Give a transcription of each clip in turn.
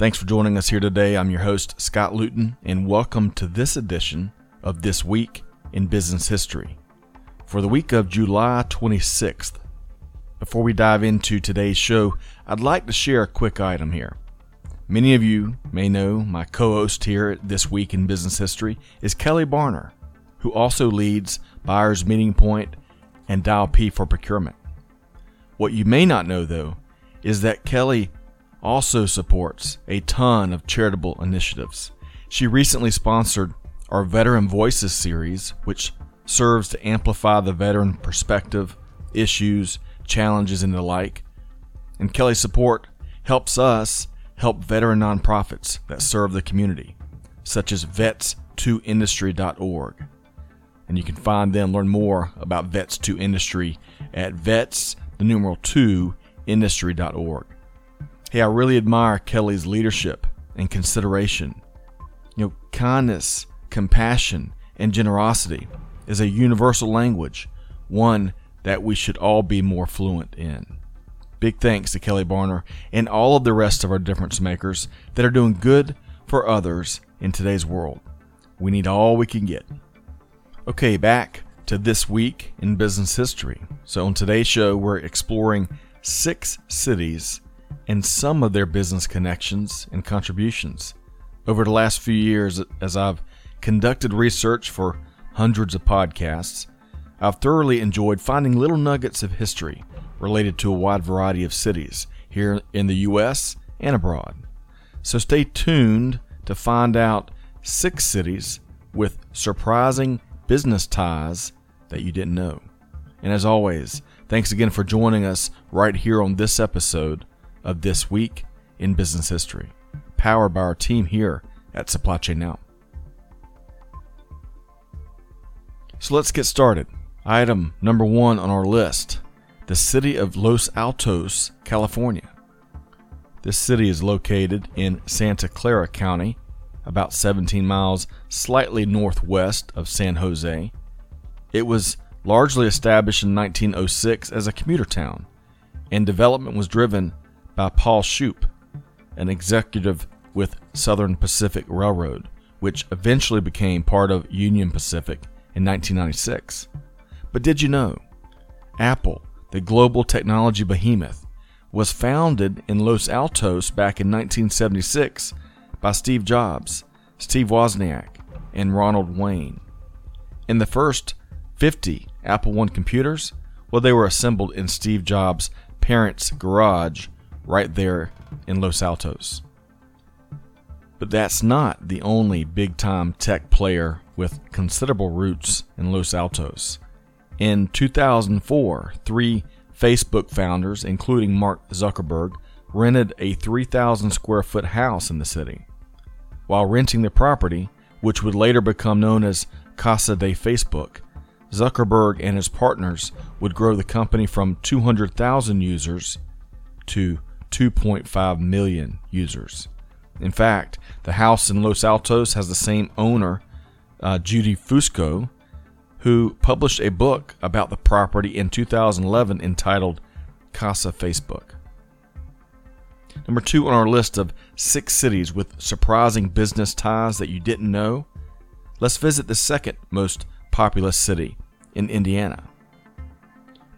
Thanks for joining us here today. I'm your host, Scott Luton, and welcome to this edition of This Week in Business History for the week of July 26th. Before we dive into today's show, I'd like to share a quick item here. Many of you may know my co host here at This Week in Business History is Kelly Barner, who also leads Buyers Meeting Point and Dial P for procurement. What you may not know, though, is that Kelly also supports a ton of charitable initiatives. She recently sponsored our Veteran Voices series, which serves to amplify the veteran perspective, issues, challenges, and the like. And Kelly's support helps us help veteran nonprofits that serve the community, such as vets2industry.org. And you can find them, learn more about Vets2 Industry at vets, the numeral 2, industry.org. Hey, I really admire Kelly's leadership and consideration. You know, kindness, compassion, and generosity is a universal language, one that we should all be more fluent in. Big thanks to Kelly Barner and all of the rest of our difference makers that are doing good for others in today's world. We need all we can get. Okay, back to this week in business history. So, on today's show, we're exploring six cities and some of their business connections and contributions. Over the last few years, as I've conducted research for hundreds of podcasts, I've thoroughly enjoyed finding little nuggets of history related to a wide variety of cities here in the U.S. and abroad. So stay tuned to find out six cities with surprising business ties that you didn't know. And as always, thanks again for joining us right here on this episode of This Week in Business History, powered by our team here at Supply Chain Now. So let's get started. Item number one on our list the city of Los Altos, California. This city is located in Santa Clara County, about 17 miles slightly northwest of San Jose. It was largely established in 1906 as a commuter town, and development was driven by Paul Shoup, an executive with Southern Pacific Railroad, which eventually became part of Union Pacific in 1996. But did you know? Apple, the global technology behemoth, was founded in Los Altos back in 1976 by Steve Jobs, Steve Wozniak, and Ronald Wayne. In the first 50 Apple I computers, well, they were assembled in Steve Jobs' parents' garage right there in Los Altos. But that's not the only big time tech player with considerable roots in Los Altos. In 2004, three Facebook founders, including Mark Zuckerberg, rented a 3,000 square foot house in the city. While renting the property, which would later become known as Casa de Facebook, Zuckerberg and his partners would grow the company from 200,000 users to 2.5 million users. In fact, the house in Los Altos has the same owner, uh, Judy Fusco, who published a book about the property in 2011 entitled Casa Facebook. Number two on our list of six cities with surprising business ties that you didn't know, let's visit the second most populous city in Indiana.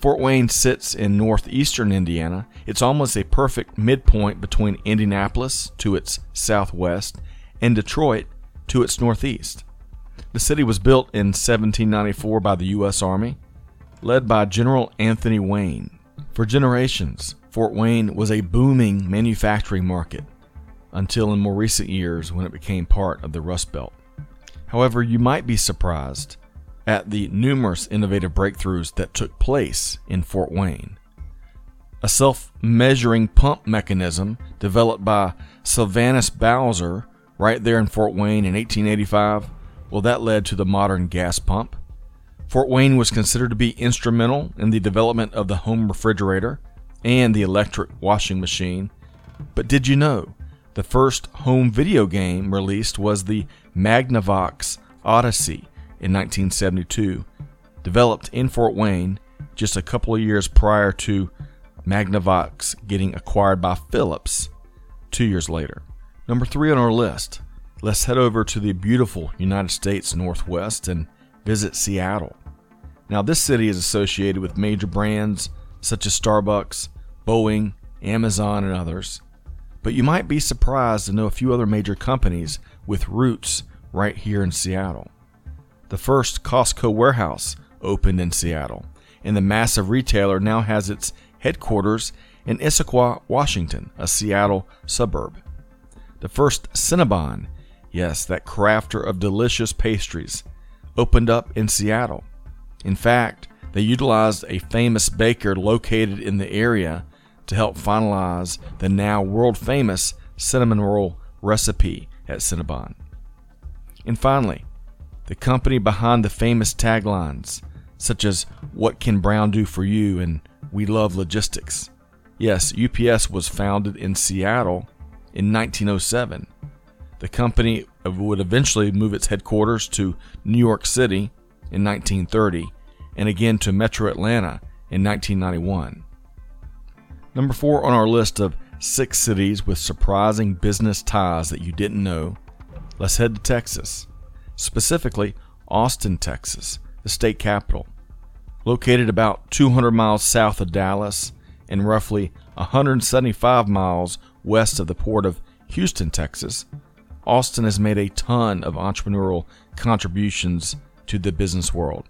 Fort Wayne sits in northeastern Indiana. It's almost a perfect midpoint between Indianapolis to its southwest and Detroit to its northeast. The city was built in 1794 by the U.S. Army, led by General Anthony Wayne. For generations, Fort Wayne was a booming manufacturing market until in more recent years when it became part of the Rust Belt. However, you might be surprised at the numerous innovative breakthroughs that took place in Fort Wayne. A self measuring pump mechanism developed by Sylvanus Bowser right there in Fort Wayne in 1885, well, that led to the modern gas pump. Fort Wayne was considered to be instrumental in the development of the home refrigerator and the electric washing machine. But did you know the first home video game released was the Magnavox Odyssey in 1972, developed in Fort Wayne just a couple of years prior to Magnavox getting acquired by Philips two years later. Number three on our list, let's head over to the beautiful United States Northwest and visit Seattle. Now, this city is associated with major brands such as Starbucks, Boeing, Amazon, and others. But you might be surprised to know a few other major companies with roots right here in Seattle. The first Costco warehouse opened in Seattle, and the massive retailer now has its headquarters in Issaquah, Washington, a Seattle suburb. The first Cinnabon, yes, that crafter of delicious pastries, opened up in Seattle. In fact, they utilized a famous baker located in the area to help finalize the now world famous cinnamon roll recipe at Cinnabon. And finally, the company behind the famous taglines, such as What Can Brown Do For You and We Love Logistics. Yes, UPS was founded in Seattle in 1907. The company would eventually move its headquarters to New York City in 1930 and again to Metro Atlanta in 1991. Number four on our list of six cities with surprising business ties that you didn't know, let's head to Texas specifically Austin, Texas, the state capital. Located about 200 miles south of Dallas and roughly 175 miles west of the port of Houston, Texas, Austin has made a ton of entrepreneurial contributions to the business world.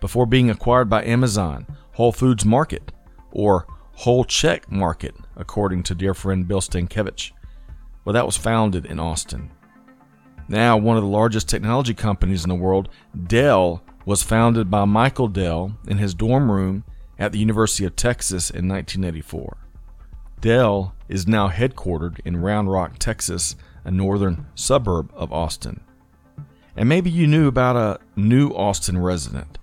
Before being acquired by Amazon, Whole Foods Market, or Whole Check Market, according to dear friend Bill Stankiewicz, well, that was founded in Austin. Now, one of the largest technology companies in the world, Dell, was founded by Michael Dell in his dorm room at the University of Texas in 1984. Dell is now headquartered in Round Rock, Texas, a northern suburb of Austin. And maybe you knew about a new Austin resident,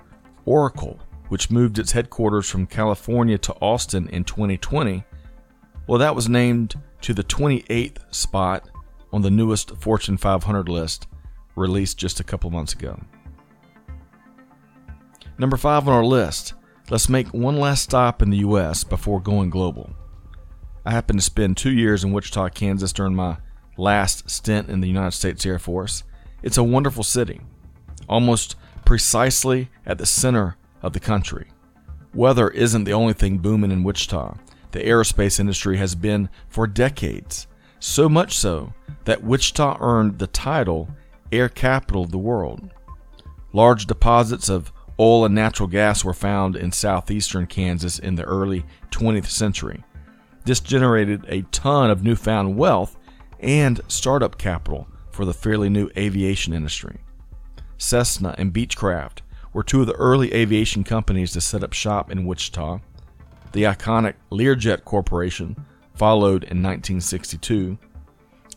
Oracle, which moved its headquarters from California to Austin in 2020. Well, that was named to the 28th spot on the newest Fortune 500 list released just a couple months ago. Number five on our list, let's make one last stop in the U.S. before going global. I happened to spend two years in Wichita, Kansas during my last stint in the United States Air Force. It's a wonderful city, almost precisely at the center of the country. Weather isn't the only thing booming in Wichita. The aerospace industry has been for decades, so much so that Wichita earned the title Air Capital of the World. Large deposits of oil and natural gas were found in southeastern Kansas in the early 20th century. This generated a ton of newfound wealth and startup capital for the fairly new aviation industry. Cessna and Beechcraft were two of the early aviation companies to set up shop in Wichita. The iconic Learjet Corporation followed in 1962.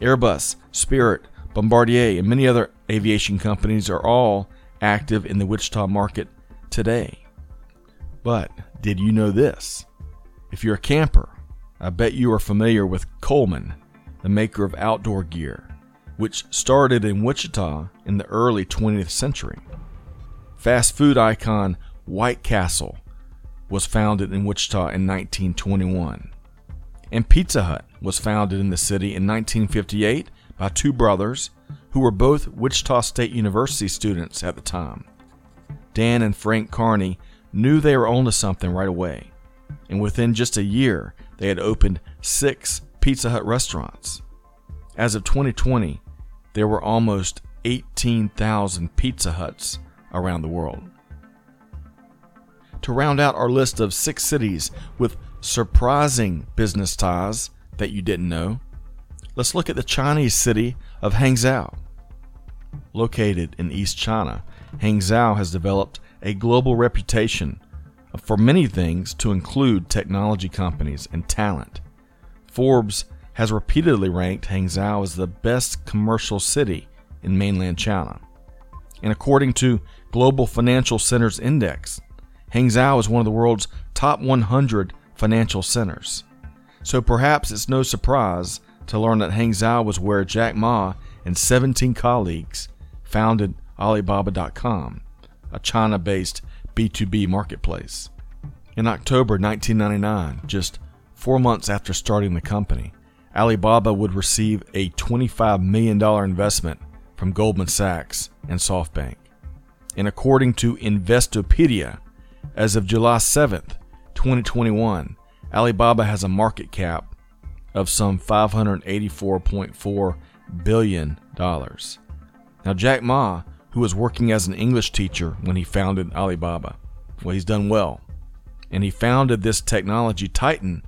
Airbus, Spirit, Bombardier, and many other aviation companies are all active in the Wichita market today. But did you know this? If you're a camper, I bet you are familiar with Coleman, the maker of outdoor gear, which started in Wichita in the early 20th century. Fast food icon White Castle was founded in Wichita in 1921 and Pizza Hut was founded in the city in 1958 by two brothers who were both Wichita State University students at the time. Dan and Frank Carney knew they were onto something right away. And within just a year, they had opened six Pizza Hut restaurants. As of 2020, there were almost 18,000 Pizza Huts around the world. To round out our list of six cities with surprising business ties that you didn't know, let's look at the Chinese city of Hangzhou. Located in East China, Hangzhou has developed a global reputation for many things to include technology companies and talent. Forbes has repeatedly ranked Hangzhou as the best commercial city in mainland China. And according to Global Financial Centers Index, Hangzhou is one of the world's top 100 financial centers. So perhaps it's no surprise to learn that Hangzhou was where Jack Ma and 17 colleagues founded Alibaba.com, a China based B2B marketplace. In October 1999, just four months after starting the company, Alibaba would receive a $25 million investment from Goldman Sachs and SoftBank. And according to Investopedia, as of July 7th, 2021, Alibaba has a market cap of some $584.4 billion. Now, Jack Ma, who was working as an English teacher when he founded Alibaba, well, he's done well. And he founded this technology titan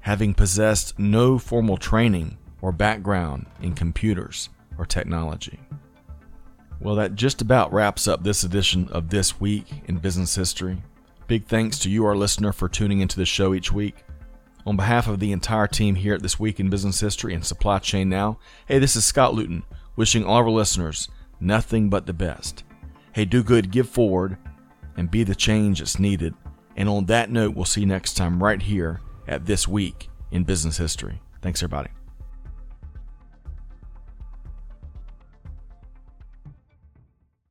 having possessed no formal training or background in computers or technology. Well, that just about wraps up this edition of This Week in Business History. Big thanks to you, our listener, for tuning into the show each week. On behalf of the entire team here at This Week in Business History and Supply Chain Now, hey, this is Scott Luton, wishing all of our listeners nothing but the best. Hey, do good, give forward, and be the change that's needed. And on that note, we'll see you next time right here at This Week in Business History. Thanks, everybody.